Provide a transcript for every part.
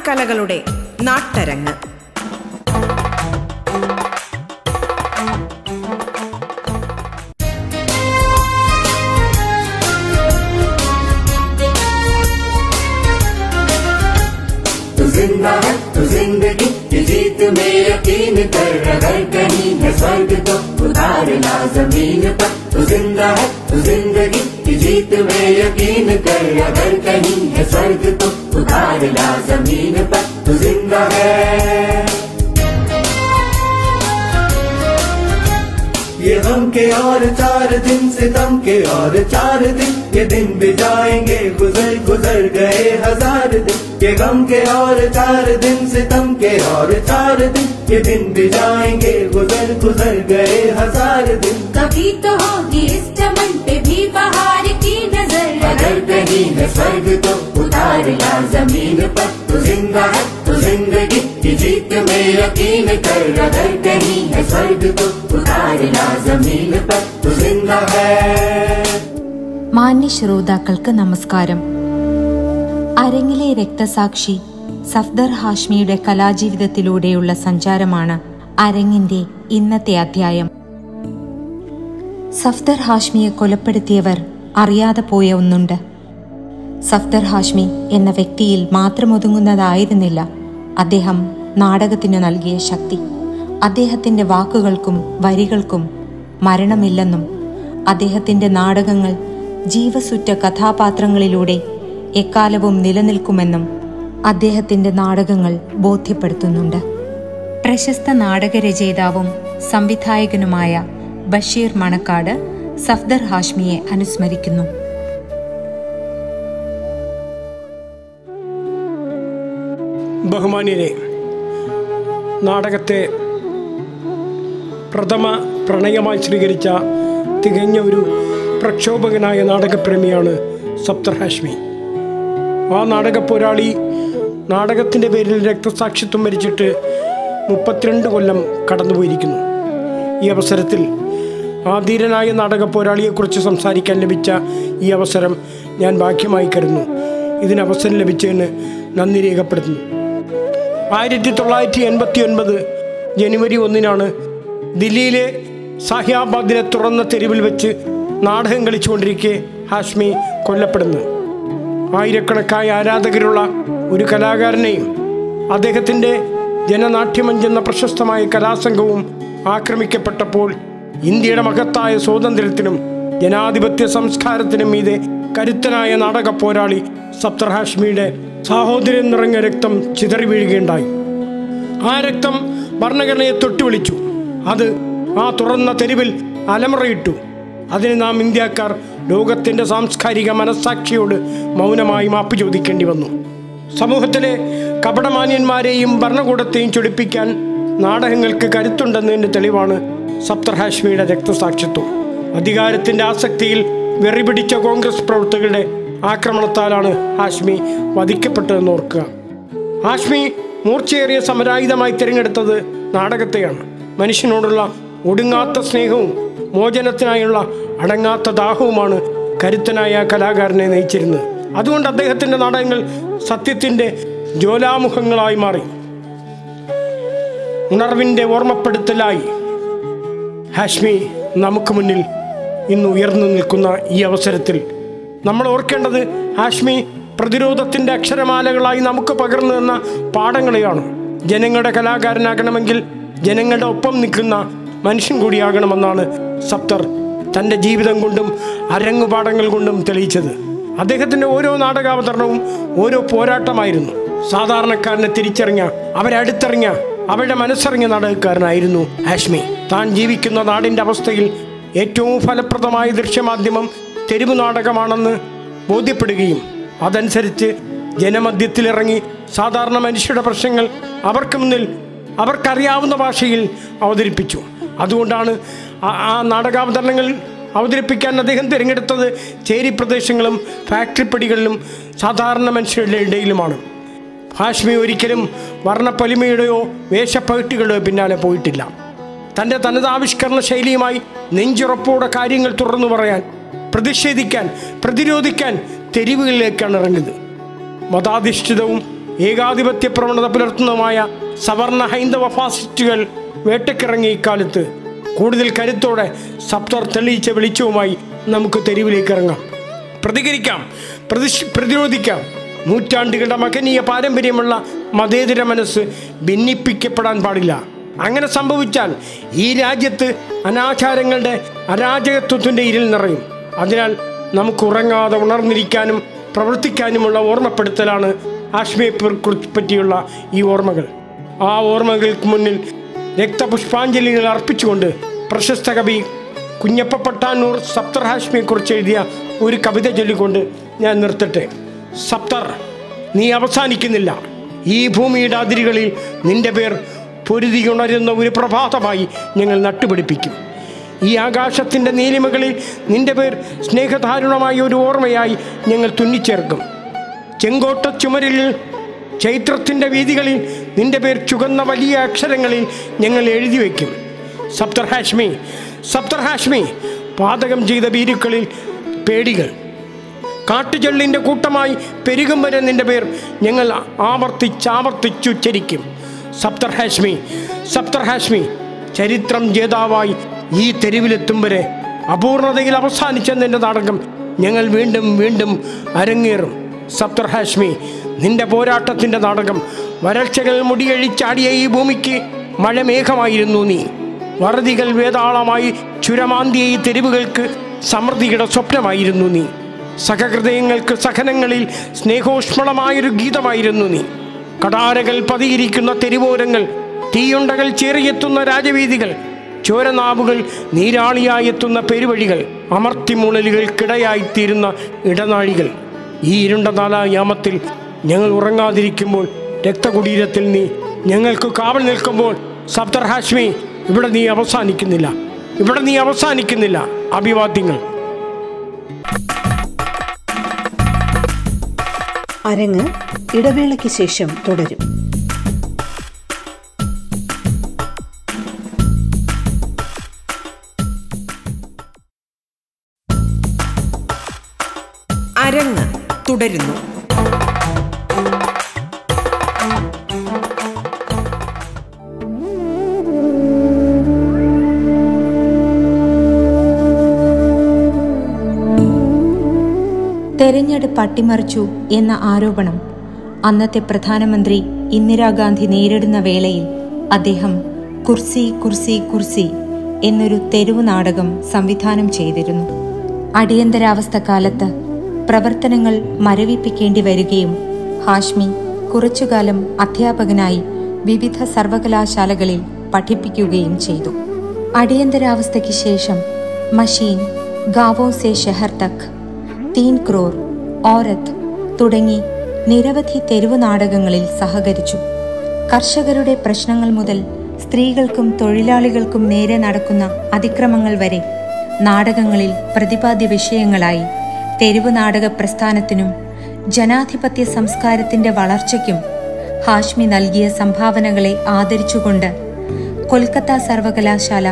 കലകളുടെ നാട്ടരങ്ങ് तू जिंदा है तू जिंदगी ये जीत में यकीन कर अगर कहीं है स्वर्ग तो उतारना जमीन पर तू जिंदा है तू जिंदगी ये जीत में यकीन कर, अगर कहीं है स्वर्ग तो उतारना ज़मीन पर, तू ज़िंदा है। ये गम के और चार दिन से तम के और चार दिन, ये दिन भी जाएँगे, गुजर गुजर गए हज़ार दिन। ये गम के और चार दिन से तम के और चार दिन, ये दिन भी जाएँगे, गुजर गुजर गए हज़ार दिन। कभी तो होगी अगर कहीं है स्वर्ग तो उतार ला जमीन पर तू जिंदा है तू जिंदगी की जीत में यकीन कर अगर कहीं है स्वर्ग तो उतार ला जमीन पर तू जिंदा है മാന്യ ശ്രോതാക്കൾക്ക് നമസ്കാരം അരങ്ങിലെ രക്തസാക്ഷി സഫ്ദർ ഹാഷ്മിയുടെ കലാജീവിതത്തിലൂടെയുള്ള സഞ്ചാരമാണ് അരങ്ങിന്റെ ഇന്നത്തെ അധ്യായം സഫ്ദർ ഹാഷ്മിയെ കൊലപ്പെടുത്തിയവർ അറിയാതെ പോയ ഒന്നുണ്ട് സഫ്ദർ ഹാഷ്മി എന്ന വ്യക്തിയിൽ മാത്രം ഒതുങ്ങുന്നതായിരുന്നില്ല അദ്ദേഹം നാടകത്തിന് നൽകിയ ശക്തി. അദ്ദേഹത്തിന്റെ വാക്കുകൾക്കും വരികൾക്കും മരണമില്ലെന്നും അദ്ദേഹത്തിന്റെ നാടകങ്ങൾ ജീവസുറ്റ കഥാപാത്രങ്ങളിലൂടെ എക്കാലവും നിലനിൽക്കുമെന്നും അദ്ദേഹത്തിന്റെ നാടകങ്ങൾ ബോധ്യപ്പെടുത്തുന്നുണ്ട്. പ്രശസ്ത നാടകരചയിതാവും സംവിധായകനുമായ ബഷീർ മണക്കാട് സഫ്ദർ ഹാഷ്മിയെ അനുസ്മരിക്കുന്നു. ബഹുമാന്യരെ നാടകത്തെ പ്രഥമ പ്രണയമായി സ്വീകരിച്ച തികഞ്ഞ ഒരു പ്രക്ഷോഭകനായ നാടകപ്രേമിയാണ് സപ്തർ ഹാഷ്മി. ആ നാടക പോരാളി നാടകത്തിന്റെ പേരിൽ രക്തസാക്ഷിത്വം മരിച്ചിട്ട് മുപ്പത്തിരണ്ട് കൊല്ലം കടന്നുപോയിരിക്കുന്നു. ഈ അവസരത്തിൽ ആധീരനായ നാടക പോരാളിയെക്കുറിച്ച് സംസാരിക്കാൻ ലഭിച്ച ഈ അവസരം ഞാൻ ഭാഗ്യമായി കരുതുന്നു. ഇതിനവസരം ലഭിച്ചതിന് നന്ദി രേഖപ്പെടുത്തുന്നു. ആയിരത്തി തൊള്ളായിരത്തി എൺപത്തി ഒൻപത് ജനുവരി ഒന്നിനാണ് ദില്ലിയിലെ സഹ്യാബാദിനെ തുറന്ന തെരുവിൽ വെച്ച് നാടകം കളിച്ചുകൊണ്ടിരിക്കെ ഹാഷ്മി കൊല്ലപ്പെടുന്നു ആയിരക്കണക്കായ ആരാധകരുള്ള ഒരു കലാകാരനെയും അദ്ദേഹത്തിന്റെ ജനനാട്യമഞ്ച് എന്ന പ്രശസ്തമായ കലാസംഘവും ആക്രമിക്കപ്പെട്ടപ്പോൾ ഇന്ത്യയുടെ മഹത്തായ സ്വാതന്ത്ര്യത്തിനും ജനാധിപത്യ സംസ്കാരത്തിനും മീതെ കരുത്തനായ നാടക പോരാളി സപ്തർ ഹാഷ്മിയുടെ സാഹോദര്യം നിറഞ്ഞ രക്തം ചിതറി വീഴുകയുണ്ടായി. ആ രക്തം ഭരണഘടനയെ തൊട്ടുവിളിച്ചു. അത് ആ തുറന്ന തെരുവിൽ അലമുറയിട്ടു. അതിന് നാം ഇന്ത്യക്കാർ ലോകത്തിന്റെ സാംസ്കാരിക മനസ്സാക്ഷിയോട് മൗനമായി മാപ്പ് ചോദിക്കേണ്ടി വന്നു. സമൂഹത്തിലെ കപടമാന്യന്മാരെയും ഭരണകൂടത്തെയും ചൊടിപ്പിക്കാൻ നാടകങ്ങൾക്ക് കരുത്തുണ്ടെന്നതിന്റെ തെളിവാണ് സപ്തർഹാഷ്മിയുടെ രക്തസാക്ഷിത്വം. അധികാരത്തിന്റെ ആസക്തിയിൽ വെറിപിടിച്ച കോൺഗ്രസ് പ്രവർത്തകരുടെ ആക്രമണത്താലാണ് ഹാഷ്മി വധിക്കപ്പെട്ടതെന്ന് ഓർക്കുക. ഹാഷ്മി മൂർച്ചയേറിയ സമരായുധമായി തിരഞ്ഞെടുത്തത് നാടകത്തെയാണ്. മനുഷ്യനോടുള്ള ഒടുങ്ങാത്ത സ്നേഹവും മോചനത്തിനായുള്ള അടങ്ങാത്ത ദാഹവുമാണ് കരുത്തനായ കലാകാരനെ നയിച്ചിരുന്നത്. അതുകൊണ്ട് അദ്ദേഹത്തിന്റെ നാടകങ്ങൾ സത്യത്തിന്റെ ജ്വലാമുഖങ്ങളായി മാറി. ഉണർവിന്റെ ഓർമ്മപ്പെടുത്തലായി. ഹാഷ്മി നമുക്ക് മുന്നിൽ ഇന്ന് ഉയർന്നു നിൽക്കുന്ന ഈ അവസരത്തിൽ നമ്മൾ ഓർക്കേണ്ടത് ഹാഷ്മി പ്രതിരോധത്തിന്റെ അക്ഷരമാലകളായി നമുക്ക് പകർന്നു തന്ന പാഠങ്ങളെയാണ്. ജനങ്ങളുടെ കലാകാരനാകണമെങ്കിൽ ജനങ്ങളുടെ ഒപ്പം നിൽക്കുന്ന മനുഷ്യൻ കൂടിയാകണമെന്നാണ് സപ്തർ തന്റെ ജീവിതം കൊണ്ടും അരങ്ങുപാഠങ്ങൾ കൊണ്ടും തെളിയിച്ചത്. അദ്ദേഹത്തിന്റെ ഓരോ നാടകാവതരണവും ഓരോ പോരാട്ടമായിരുന്നു. സാധാരണക്കാരനെ തിരിച്ചറിഞ്ഞ അവരെ അടുത്തറിഞ്ഞ അവരുടെ മനസ്സറിഞ്ഞ നാടകക്കാരനായിരുന്നു ഹാഷ്മി. താൻ ജീവിക്കുന്ന നാടിന്റെ അവസ്ഥയിൽ ഏറ്റവും ഫലപ്രദമായ ദൃശ്യമാധ്യമം തെരുവ് നാടകമാണെന്ന് ബോധ്യപ്പെടുകയും അതനുസരിച്ച് ജനമധ്യത്തിലിറങ്ങി സാധാരണ മനുഷ്യരുടെ പ്രശ്നങ്ങൾ അവർക്ക് മുന്നിൽ അവർക്കറിയാവുന്ന ഭാഷയിൽ അവതരിപ്പിച്ചു. അതുകൊണ്ടാണ് ആ- നാടകാവതരണങ്ങൾ അവതരിപ്പിക്കാൻ അദ്ദേഹം തിരഞ്ഞെടുത്തത് ചേരി പ്രദേശങ്ങളും ഫാക്ടറിപ്പടികളിലും സാധാരണ മനുഷ്യരുടെ ഇടയിലുമാണ്. ഹാഷ്മി ഒരിക്കലും വർണപ്പൊലിമയുടെയോ വേഷപ്പകട്ടുകളുടെയോ പിന്നാലെ പോയിട്ടില്ല. തന്റെ തനതാവിഷ്കരണ ശൈലിയുമായി നെഞ്ചുറപ്പോടെ കാര്യങ്ങൾ തുറന്നു പറയാൻ പ്രതിഷേധിക്കാൻ പ്രതിരോധിക്കാൻ തെരുവുകളിലേക്കാണ് ഇറങ്ങിയത് മതാധിഷ്ഠിതവും ഏകാധിപത്യ പ്രവണത പുലർത്തുന്നതുമായ സവർണ ഹൈന്ദവ ഫാസിസ്റ്റുകൾ വേട്ടക്കിറങ്ങിയ ഇക്കാലത്ത്. കൂടുതൽ കരുത്തോടെ സപ്തർ തെളിയിച്ച വെളിച്ചവുമായി നമുക്ക് തെരുവിലേക്ക് ഇറങ്ങാം. പ്രതികരിക്കാം പ്രതിഷ് പ്രതിരോധിക്കാം. നൂറ്റാണ്ടുകളുടെ മകനീയ പാരമ്പര്യമുള്ള മതേതര മനസ്സ് ഭിന്നിപ്പിക്കപ്പെടാൻ പാടില്ല. അങ്ങനെ സംഭവിച്ചാൽ ഈ രാജ്യത്ത് അനാചാരങ്ങളുടെ അരാജകത്വത്തിന്റെ ഇരിൽ നിറയും. അതിനാൽ നമുക്ക് ഉറങ്ങാതെ ഉണർന്നിരിക്കാനും പ്രവർത്തിക്കാനുമുള്ള ഓർമ്മപ്പെടുത്തലാണ് ആശ്മയെ പറ്റിയുള്ള ഈ ഓർമ്മകൾ. ആ ഓർമ്മകൾക്ക് മുന്നിൽ രക്തപുഷ്പാഞ്ജലികൾ അർപ്പിച്ചുകൊണ്ട് പ്രശസ്ത കവി കുഞ്ഞപ്പ പട്ടാനൂർ സപ്തർ ഹാഷ്മിയെക്കുറിച്ച് എഴുതിയ ഒരു കവിത ചൊല്ലിക്കൊണ്ട് ഞാൻ നിർത്തട്ടെ. സപ്തർ നീ അവസാനിക്കുന്നില്ല. ഈ ഭൂമിയുടെ അതിരുകളിൽ നിന്റെ പേർ പൊരുതിയുണരുന്ന ഒരു പ്രഭാതമായി ഞങ്ങൾ നട്ടുപിടിപ്പിക്കും. ഈ ആകാശത്തിന്റെ നീലിമകളിൽ നിന്റെ പേർ സ്നേഹധാരുണമായ ഒരു ഓർമ്മയായി ഞങ്ങൾ തുന്നിച്ചേർക്കും. ചെങ്കോട്ട ചുമരിൽ ചൈത്രത്തിന്റെ വീതികളിൽ നിന്റെ പേർ ചുകന്ന വലിയ അക്ഷരങ്ങളിൽ ഞങ്ങൾ എഴുതി വയ്ക്കും. സപ്തർ ഹാഷ്മി സപ്തർ ഹാഷ്മി പാതകം ചെയ്ത ഭീരുക്കളിൽ പേടികൾ. കാട്ടുചെള്ളിന്റെ കൂട്ടമായി പെരുകും വരെ നിന്റെ പേർ ഞങ്ങൾ ആവർത്തിച്ചാവർത്തിച്ചുച്ചരിക്കും സപ്തർ ഹാഷ്മി സപ്തർ ഹാഷ്മി ചരിത്രം ജേതാവായി ഈ തെരുവിലെത്തും വരെ അപൂർണതയിൽ അവസാനിച്ച നിന്റെ നാടകം ഞങ്ങൾ വീണ്ടും വീണ്ടും അരങ്ങേറും. സപ്തർ ഹാഷ്മി നിന്റെ പോരാട്ടത്തിന്റെ നാടകം. വരൾച്ചകൾ മുടിയഴിച്ചാടിയ ഈ ഭൂമിക്ക് മഴമേഘമായിരുന്നു നീ. വറുതികൾ വേതാളമായി ചുരമാന്തിയ ഈ തെരുവുകൾക്ക് സമൃദ്ധിയുടെ സ്വപ്നമായിരുന്നു നീ. സഹഹൃദയങ്ങൾക്ക് സഹനങ്ങളിൽ സ്നേഹോഷ്മളമായൊരു ഗീതമായിരുന്നു നീ. കടാരകൾ പതിയിരിക്കുന്ന തെരുവോരങ്ങൾ തീയുണ്ടകൾ ചേറിയെത്തുന്ന രാജവീതികൾ ചോരനാവുകൾ നീരാളിയായെത്തുന്ന പെരുവഴികൾ അമർത്തിമുളലുകൾക്കിടയായിത്തീരുന്ന ഇടനാഴികൾ. ഈ ഇരുണ്ട നാലായാമത്തിൽ ഞങ്ങൾ ഉറങ്ങാതിരിക്കുമ്പോൾ രക്തകുടീരത്തിൽ നീ ഞങ്ങൾക്ക് കാവൽ നിൽക്കുമ്പോൾ സബ്ദർ ഹാഷ്മി ഇവിടെ നീ അവസാനിക്കുന്നില്ല. ഇവിടെ നീ അവസാനിക്കുന്നില്ല അഭിവാദ്യങ്ങൾ. അരങ്ങ് ഇടവേളയ്ക്ക് ശേഷം തുടരും. തുടരുന്നു. തെരഞ്ഞെടുപ്പ് അട്ടിമറിച്ചു എന്ന ആരോപണം അന്നത്തെ പ്രധാനമന്ത്രി ഇന്ദിരാഗാന്ധി നേരിടുന്ന വേളയിൽ അദ്ദേഹം കുർസി കുർസി കുർസി എന്നൊരു തെരുവു നാടകം സംവിധാനം ചെയ്തിരുന്നു. അടിയന്തരാവസ്ഥ കാലത്ത് പ്രവർത്തനങ്ങൾ മരവിപ്പിക്കേണ്ടി വരികയും ഹാഷ്മി കുറച്ചുകാലം അധ്യാപകനായി വിവിധ സർവകലാശാലകളിൽ പഠിപ്പിക്കുകയും ചെയ്തു. അടിയന്തരാവസ്ഥയ്ക്ക് ശേഷം മഷീൻ ഗാവോ സെ ഷെഹർ തക് തീൻ ക്രോർ ഓരത്ത് തുടങ്ങി നിരവധി തെരുവു നാടകങ്ങളിൽ സഹകരിച്ചു. കർഷകരുടെ പ്രശ്നങ്ങൾ മുതൽ സ്ത്രീകൾക്കും തൊഴിലാളികൾക്കും നേരെ നടക്കുന്ന അതിക്രമങ്ങൾ വരെ നാടകങ്ങളിൽ പ്രതിപാദ്യ വിഷയങ്ങളായി തെരുവു നാടക പ്രസ്ഥാനത്തിനും ജനാധിപത്യ സംസ്കാരത്തിന്റെ വളർച്ചയ്ക്കും ഹാഷ്മി നൽകിയ സംഭാവനകളെ ആദരിച്ചുകൊണ്ട് കൊൽക്കത്ത സർവകലാശാല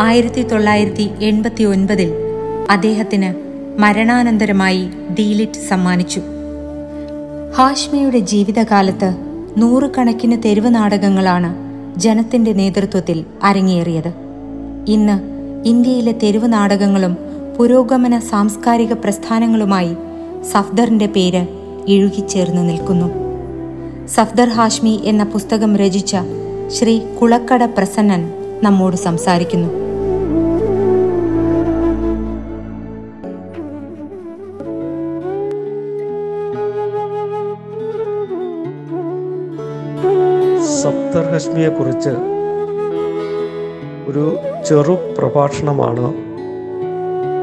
ആയിരത്തി തൊള്ളായിരത്തി എൺപത്തി ഒൻപതിൽ അദ്ദേഹത്തിന് മരണാനന്തരമായി ഡീലിറ്റ് സമ്മാനിച്ചു. ഹാഷ്മിയുടെ ജീവിതകാലത്ത് നൂറുകണക്കിന് തെരുവ് നാടകങ്ങളാണ് ജനത്തിന്റെ നേതൃത്വത്തിൽ അരങ്ങേറിയത്. ഇന്ന് ഇന്ത്യയിലെ തെരുവ് നാടകങ്ങളും പുരോഗമന സാംസ്കാരിക പ്രസ്ഥാനങ്ങളുമായി സഫ്ദറിന്റെ പേര് ഇഴുകിച്ചേർന്ന് നിൽക്കുന്നു. സഫ്ദർ ഹാഷ്മി എന്ന പുസ്തകം രചിച്ച ശ്രീ കുളക്കട പ്രസന്നൻ നമ്മോട് സംസാരിക്കുന്നു. സഫ്ദർ ഹാഷ്മിയെ കുറിച്ച് ഒരു ചെറു പ്രഭാഷണമാണ്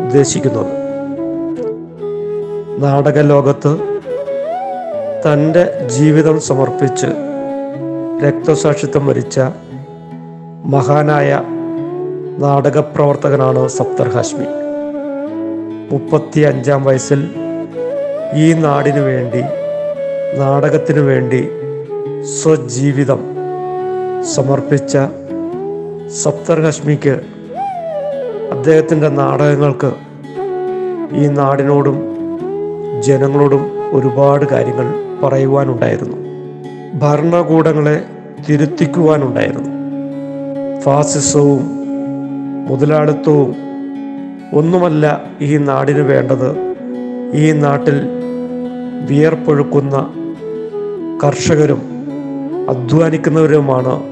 ഉദ്ദേശിക്കുന്നത് നാടക ലോകത്ത് തന്റെ ജീവിതം സമർപ്പിച്ച് രക്തസാക്ഷിത്വം വരിച്ച മഹാനായ നാടക പ്രവർത്തകനാണ് സപ്തർ ഹാഷ്മി. മുപ്പത്തി അഞ്ചാം വയസ്സിൽ ഈ നാടിനു വേണ്ടി നാടകത്തിനു വേണ്ടി സ്വജീവിതം സമർപ്പിച്ച സപ്തർ ഹഷ്മിക്ക് അദ്ദേഹത്തിന്റെ നാടകങ്ങൾക്ക് ഈ നാടിനോടും ജനങ്ങളോടും ഒരുപാട് കാര്യങ്ങൾ പറയുവാനുണ്ടായിരുന്നു. ഭരണകൂടങ്ങളെ തിരുത്തിക്കുവാനുണ്ടായിരുന്നു. ഫാസിസവും മുതലാളിത്തവും ഒന്നുമല്ല ഈ നാടിന് വേണ്ടത്. ഈ നാട്ടിൽ വിയർപ്പൊഴുക്കുന്ന കർഷകരും അധ്വാനിക്കുന്നവരുമാണ്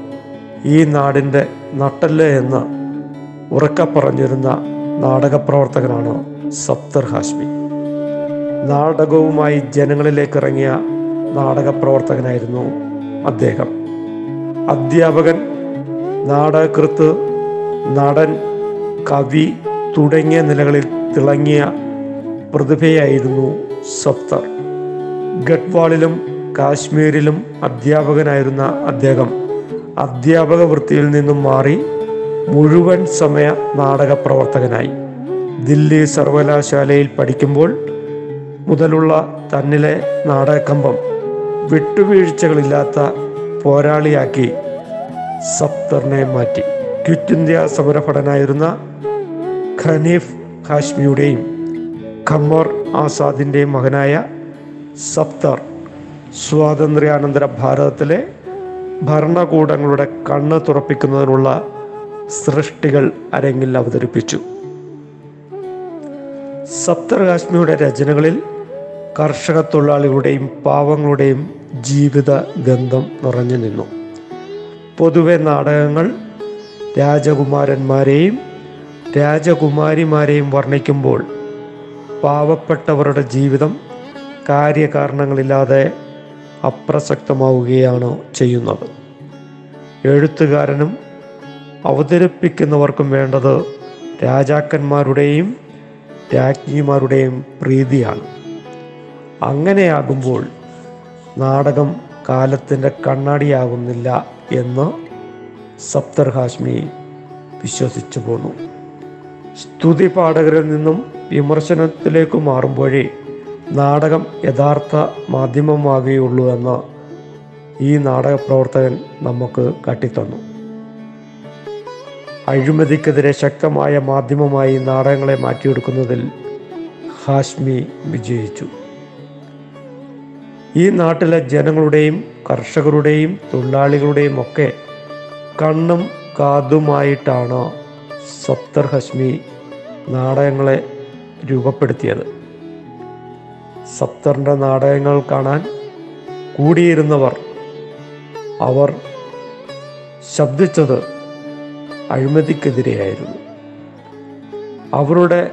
ഈ നാടിന്റെ നട്ടൽ എന്ന് ഉറക്കെ പറഞ്ഞിരുന്ന നാടകപ്രവർത്തകനാണ് സപ്തർ ഹാഷ്മി. നാടകവുമായി ജനങ്ങളിലേക്ക് ഇറങ്ങിയ നാടകപ്രവർത്തകനായിരുന്നു അദ്ദേഹം. അധ്യാപകൻ നാടകകൃത്ത് നടൻ കവി തുടങ്ങിയ നിലകളിൽ തിളങ്ങിയ പ്രതിഭയായിരുന്നു സഫ്തർ ഗഡ്വാളിലും കാശ്മീരിലും അധ്യാപകനായിരുന്ന അദ്ദേഹം അധ്യാപക വൃത്തിയിൽ നിന്നും മാറി മുഴുവൻ സമയ നാടക പ്രവർത്തകനായി. ദില്ലി സർവകലാശാലയിൽ പഠിക്കുമ്പോൾ മുതലുള്ള തന്നിലെ നാടകക്കമ്പം വിട്ടുവീഴ്ചകളില്ലാത്ത പോരാളിയാക്കി സപ്തറിനെ മാറ്റി. ക്വിറ്റ് ഇന്ത്യ സമരഭടനായിരുന്ന ഖനീഫ് ഹാഷ്മിയുടെയും ഖമ്മർ ആസാദിന്റെയും മകനായ സപ്തർ സ്വാതന്ത്ര്യാനന്തര ഭാരതത്തിലെ ഭരണകൂടങ്ങളുടെ കണ്ണ് തുറപ്പിക്കുന്നതിനുള്ള സൃഷ്ടികൾ അരങ്ങിൽ അവതരിപ്പിച്ചു. സപ്തർകാശ്മിയുടെ രചനകളിൽ കർഷക തൊഴിലാളികളുടെയും പാവങ്ങളുടെയും ജീവിത ഗന്ധം നിറഞ്ഞു നിന്നു. പൊതുവെ നാടകങ്ങൾ രാജകുമാരന്മാരെയും രാജകുമാരിമാരെയും വർണിക്കുമ്പോൾ പാവപ്പെട്ടവരുടെ ജീവിതം കാര്യകാരണങ്ങളില്ലാതെ അപ്രസക്തമാവുകയാണ് ചെയ്യുന്നത്? എഴുത്തുകാരനും അവതരിപ്പിക്കുന്നവർക്കും വേണ്ടത് രാജാക്കന്മാരുടെയും രാജ്ഞിമാരുടെയും പ്രീതിയാണ്. അങ്ങനെയാകുമ്പോൾ നാടകം കാലത്തിന്റെ കണ്ണാടിയാകുന്നില്ല എന്ന് സപ്തർ ഹാഷ്മി വിശ്വസിച്ചു പോന്നു. സ്തുതി പാഠകരിൽ നിന്നും വിമർശനത്തിലേക്ക് മാറുമ്പോഴേ നാടകം യഥാർത്ഥ മാധ്യമമാകുകയുള്ളൂ എന്ന് ഈ നാടക പ്രവർത്തകൻ നമുക്ക് കാട്ടിത്തന്നു. അഴിമതിക്കെതിരെ ശക്തമായ മാധ്യമമായി നാടകങ്ങളെ മാറ്റിയെടുക്കുന്നതിൽ ഹാഷ്മി വിജയിച്ചു. ഈ നാട്ടിലെ ജനങ്ങളുടെയും കർഷകരുടെയും തൊഴിലാളികളുടെയും ഒക്കെ കണ്ണും കാതുമായിട്ടാണ് സപ്തർ ഹാഷ്മി നാടകങ്ങളെ രൂപപ്പെടുത്തിയത്. സപ്തറിന്റെ നാടകങ്ങൾ കാണാൻ കൂടിയിരുന്നവർ അവർ ശബ്ദിച്ചത് അഴിമതിക്കെതിരെയായിരുന്നു. അവരുടെ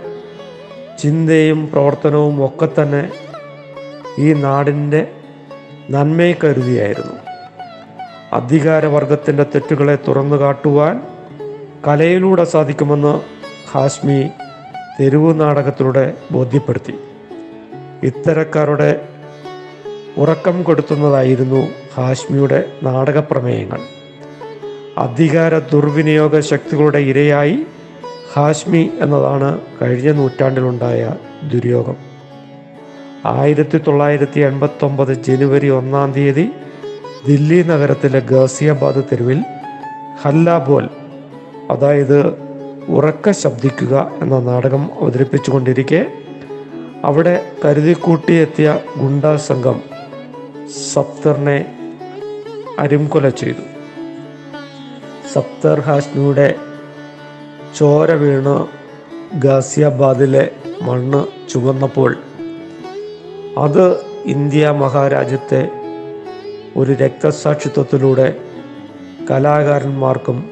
ചിന്തയും പ്രവർത്തനവും ഒക്കെ തന്നെ ഈ നാടിന്റെ നന്മയെ കരുതിയായിരുന്നു. അധികാരവർഗത്തിന്റെ തെറ്റുകളെ തുറന്നു കാട്ടുവാൻ കലയിലൂടെ സാധിക്കുമെന്ന് ഹാസ്മി തെരുവു നാടകത്തിലൂടെ ബോധ്യപ്പെടുത്തി. ഇത്തരക്കാരുടെ ഉറക്കം കൊടുത്തുന്നതായിരുന്നു ഹാഷ്മിയുടെ നാടകപ്രമേയങ്ങൾ. അധികാര ദുർവിനിയോഗ ശക്തികളുടെ ഇരയായി ഹാഷ്മി എന്നതാണ് കഴിഞ്ഞ നൂറ്റാണ്ടിലുണ്ടായ ദുര്യോഗം. ആയിരത്തി തൊള്ളായിരത്തി എൺപത്തൊമ്പത് ജനുവരി ഒന്നാം തീയതി ദില്ലി നഗരത്തിലെ ഗാസിയാബാദ് തെരുവിൽ ഹല്ലാബോൽ അതായത് ഉറക്ക ശബ്ദിക്കുക എന്ന നാടകം അവതരിപ്പിച്ചുകൊണ്ടിരിക്കെ അവിടെ കരുതിക്കൂട്ടിയെത്തിയ ഗുണ്ടാ സംഘം സപ്തറിനെ അരിംകൊല ചെയ്തു. സപ്തർ ഹാഷ്മിയുടെ ചോര വീണ് ഗാസിയാബാദിലെ മണ്ണ് ചുവന്നപ്പോൾ. അത് ഇന്ത്യ മഹാരാജ്യത്തെ ഒരു രക്തസാക്ഷിത്വത്തിലൂടെ കലാകാരന്മാർക്കും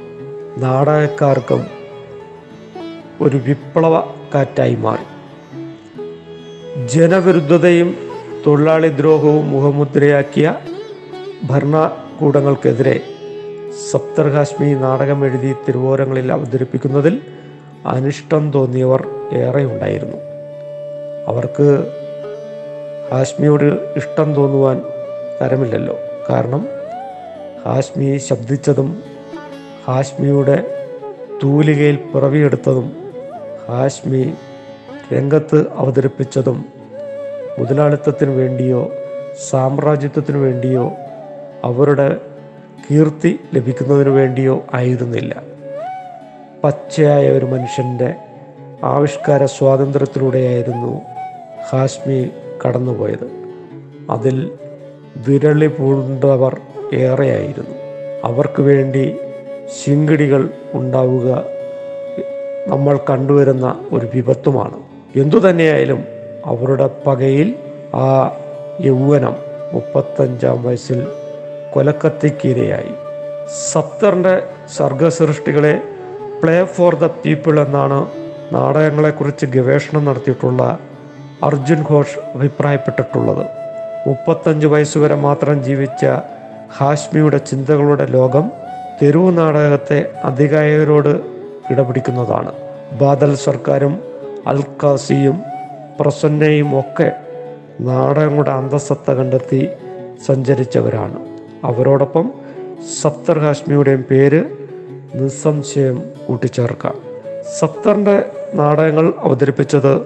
നാടകക്കാർക്കും ഒരു വിപ്ലവ കാറ്റായി മാറി. ജനവിരുദ്ധതയും തൊഴിലാളി ദ്രോഹവും മുഖമുദ്രയാക്കിയ ഭരണകൂടങ്ങൾക്കെതിരെ സപ്തർ ഹാഷ്മി നാടകം എഴുതി തിരുവോരങ്ങളിൽ അവതരിപ്പിക്കുന്നതിൽ അനിഷ്ടം തോന്നിയവർ ഏറെ ഉണ്ടായിരുന്നു അവർക്ക് ഹാഷ്മിയോട് ഇഷ്ടം തോന്നുവാൻ തരമില്ലല്ലോ. കാരണം ഹാഷ്മി ശബ്ദിച്ചതും ഹാഷ്മിയുടെ തൂലികയിൽ പിറവിയെടുത്തതും ഹാഷ്മി രംഗത്ത് അവതരിപ്പിച്ചതും മുതലാളിത്തത്തിന് വേണ്ടിയോ സാമ്രാജ്യത്വത്തിന് വേണ്ടിയോ അവരുടെ കീർത്തി ലഭിക്കുന്നതിന് വേണ്ടിയോ ആയിരുന്നില്ല. പച്ചയായ ഒരു മനുഷ്യന്റെ ആവിഷ്കാര സ്വാതന്ത്ര്യത്തിലൂടെയായിരുന്നു ഹാഷ്മി കടന്നുപോയത്. അതിൽ വിരളി പൂണ്ടവർ ഏറെയായിരുന്നു. അവർക്ക് വേണ്ടി ശിങ്കിടികൾ ഉണ്ടാവുക നമ്മൾ കണ്ടുവരുന്ന ഒരു വിപത്തുമാണ്. എന്തുതന്നെയായാലും അവരുടെ പകയിൽ ആ യൗവനം മുപ്പത്തഞ്ചാം വയസ്സിൽ കൊലക്കത്തിക്കിരയായി സപ്തറിന്റെ സർഗസൃഷ്ടികളെ പ്ലേ ഫോർ ദ പീപ്പിൾ എന്നാണ് നാടകങ്ങളെക്കുറിച്ച് ഗവേഷണം നടത്തിയിട്ടുള്ള അർജുൻ ഘോഷ് അഭിപ്രായപ്പെട്ടിട്ടുള്ളത്. മുപ്പത്തഞ്ച് വയസ്സുവരെ മാത്രം ജീവിച്ച ഹാഷ്മിയുടെ ചിന്തകളുടെ ലോകം തെരുവ് നാടകത്തെ അധികായകരോട് ഇടപിടിക്കുന്നതാണ്. ബാദൽ സർക്കാരും അൽക്കാസിയും പ്രസന്നയും ഒക്കെ നാടകങ്ങളുടെ അന്തസ്സത്ത കണ്ടെത്തി സഞ്ചരിച്ചവരാണ്. അവരോടൊപ്പം സപ്തർ ഹാഷ്മിയുടെയും പേര് നിസ്സംശയം കൂട്ടിച്ചേർക്കാം. സപ്തറിന്റെ നാടകങ്ങൾ അവതരിപ്പിച്ചത്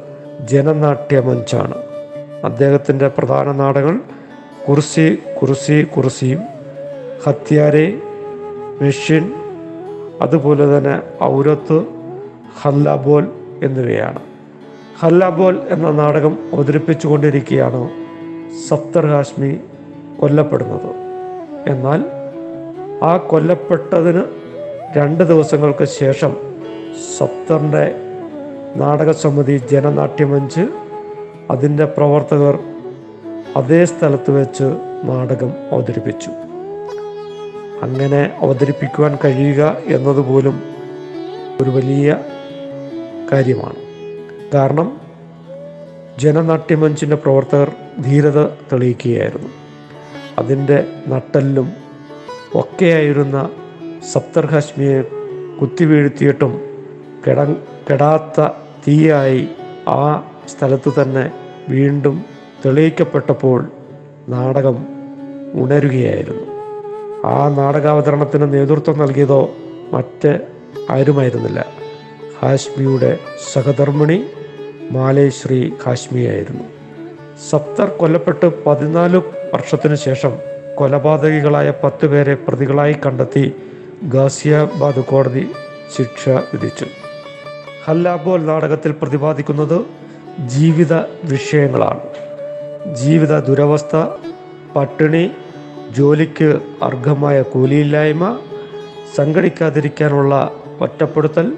ജനനാട്യ മഞ്ചാണ്. അദ്ദേഹത്തിന്റെ പ്രധാന നാടകങ്ങൾ കുർസി കുർസി കുർസിയും ഹത്യാരെ മെഷീൻ അതുപോലെ തന്നെ ഔരത്ത് ഹല്ലാബോൽ എന്നിവയാണ്. ഹല്ലാബോൽ എന്ന നാടകം അവതരിപ്പിച്ചുകൊണ്ടിരിക്കുകയാണ് സപ്തർ ഹാഷ്മി കൊല്ലപ്പെടുന്നത്. എന്നാൽ ആ കൊല്ലപ്പെട്ടതിന് രണ്ട് ദിവസങ്ങൾക്ക് ശേഷം സപ്തറിന്റെ നാടകസമിതി ജനനാട്യമഞ്ച് അതിന്റെ പ്രവർത്തകർ അതേ സ്ഥലത്ത് വെച്ച് നാടകം അവതരിപ്പിച്ചു. അങ്ങനെ അവതരിപ്പിക്കുവാൻ കഴിയുക എന്നതുപോലും ഒരു വലിയ കാര്യമാണ്. കാരണം ജനനാട്യമഞ്ചിന്റെ പ്രവർത്തകർ ധീരത തെളിയിക്കുകയായിരുന്നു. അതിന്റെ നട്ടലിലും ഒക്കെയായിരുന്ന സപ്തർഹാഷ്മിയെ കുത്തിവീഴ്ത്തിയിട്ടും കെട കെടാത്ത തീയായി ആ സ്ഥലത്ത് തന്നെ വീണ്ടും തെളിയിക്കപ്പെട്ടപ്പോൾ നാടകം ഉണരുകയായിരുന്നു. ആ നാടകാവതരണത്തിന് നേതൃത്വം നൽകിയതോ മറ്റ് ആരുമായിരുന്നില്ല. ഹാഷ്മിയുടെ സഹധർമ്മിണി മാലേശ്രീ ഹാഷ്മിയായിരുന്നു. സപ്തർ കൊല്ലപ്പെട്ട് പതിനാല് വർഷത്തിനു ശേഷം കൊലപാതകികളായ പത്ത് പേരെ പ്രതികളായി കണ്ടെത്തി ഗാസിയാബാദ് കോടതി ശിക്ഷ വിധിച്ചു. ഹല്ലാബോൽ നാടകത്തിൽ പ്രതിപാദിക്കുന്നത് ജീവിത വിഷയങ്ങളാണ്. ജീവിത ദുരവസ്ഥ പട്ടിണി ജോലിക്ക് അർഹമായ കൂലിയില്ലായ്മ സംഘടിക്കാതിരിക്കാനുള്ള ഒറ്റപ്പെടുത്തൽ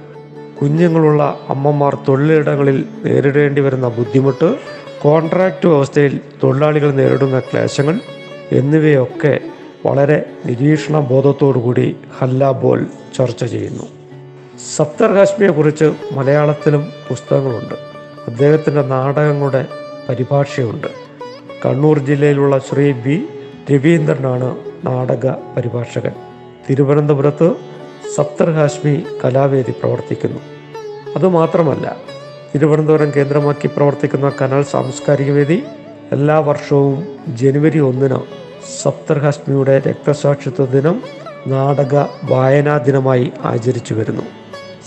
കുഞ്ഞുങ്ങളുള്ള അമ്മമാർ തൊഴിലിടങ്ങളിൽ നേരിടേണ്ടി വരുന്ന ബുദ്ധിമുട്ട് കോൺട്രാക്റ്റ് വ്യവസ്ഥയിൽ തൊഴിലാളികൾ നേരിടുന്ന ക്ലേശങ്ങൾ എന്നിവയൊക്കെ വളരെ നിരീക്ഷണ ബോധത്തോടുകൂടി ഹല്ലാബോൽ ചർച്ച ചെയ്യുന്നു. ഹാഷ്മിയെ കുറിച്ച് മലയാളത്തിലും പുസ്തകങ്ങളുണ്ട്. അദ്ദേഹത്തിന്റെ നാടകങ്ങളുടെ പരിഭാഷയുണ്ട്. കണ്ണൂർ ജില്ലയിലുള്ള ശ്രീ ബി രവീന്ദ്രനാണ് നാടക പരിഭാഷകൻ. തിരുവനന്തപുരത്ത് സപ്തർ ഹാഷ്മി കലാവേദി പ്രവർത്തിക്കുന്നു. അതുമാത്രമല്ല തിരുവനന്തപുരം കേന്ദ്രമാക്കി പ്രവർത്തിക്കുന്ന കനാൽ സാംസ്കാരിക വേദി എല്ലാ വർഷവും ജനുവരി ഒന്നിന് സപ്തർഹാഷ്മിയുടെ രക്തസാക്ഷിത്വ ദിനം നാടക വായനാ ദിനമായി ആചരിച്ചു വരുന്നു.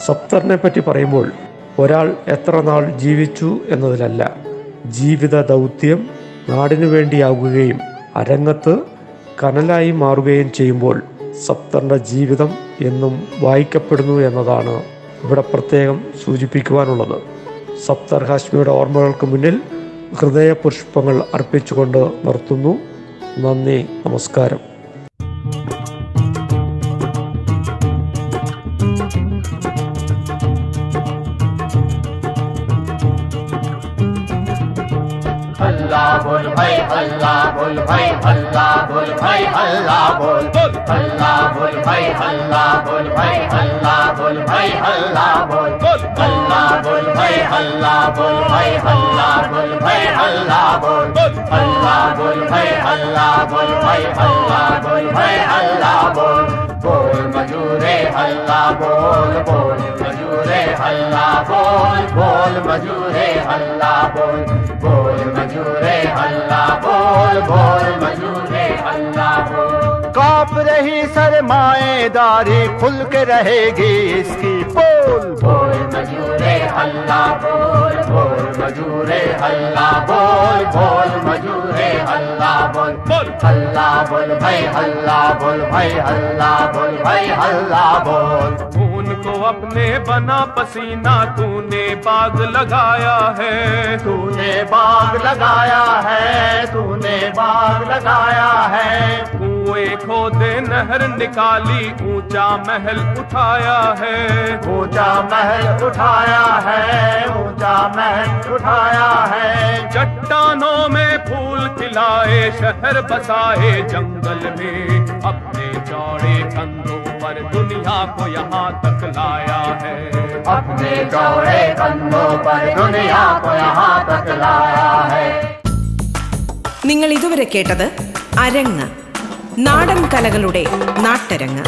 സപ്തറിനെ പറ്റി പറയുമ്പോൾ ഒരാൾ എത്ര നാൾ ജീവിച്ചു എന്നതിലല്ല ജീവിത ദൗത്യം നാടിനു വേണ്ടിയാകുകയും അരങ്ങത്ത് കനലായി മാറുകയും ചെയ്യുമ്പോൾ സപ്തറിന്റെ ജീവിതം എന്നും വായിക്കപ്പെടുന്നു എന്നതാണ് ഇവിടെ പ്രത്യേകം സൂചിപ്പിക്കുവാനുള്ളത്. സപ്തർ ഹാഷ്മിയുടെ ഓർമ്മകൾക്ക് മുന്നിൽ ഹൃദയപുഷ്പങ്ങൾ അർപ്പിച്ചുകൊണ്ട് നിർത്തുന്നു. നന്ദി നമസ്കാരം. बोल भाई हल्ला बोल भाई हल्ला बोल हल्ला बोल भाई हल्ला बोल भाई हल्ला बोल भाई हल्ला बोल हल्ला बोल भाई हल्ला बोल भाई हल्ला बोल भाई हल्ला बोल हल्ला बोल भाई हल्ला बोल भाई हल्ला बोल भाई हल्ला बोल बोल मजूरे हल्ला बोल बोल मजूरे हल्ला बोल बोल मजूरे हल्ला बोल बोल मजूरे हल्ला बोल बोल बोल मजूरे बोल काँप रही सरमाएदारी खुल के रहेगी इसकी बोल बोल। मजूरे हल्ला बोल बोल मजूरे हल्ला बोल बोल मजूरे अल्लाह बोल बोल। हल्ला बोल भाई अल्लाह बोल भाई अल्लाह बोल भाई अल्लाह बोल। खून को अपने बना पसीना तूने बाग लगाया है। तूने बाग लगाया है। लगाया है। कुएँ कुएँ खोदे नहर निकाली ऊँचा महल उठाया है। ऊँचा महल उठाया है ऊँचा महल उठाया है। चट्टानों में फूल खिलाए शहर बसाए जंगल में अपने चौड़े कंधों पर दुनिया को यहाँ तक लाया है। अपने चौड़े कंधों पर दुनिया को यहाँ तक लाया है। നിങ്ങൾ ഇതുവരെ കേട്ടത് അരങ്ങ്. നാടൻ കലകളുടെ നാട്ടരങ്ങ്.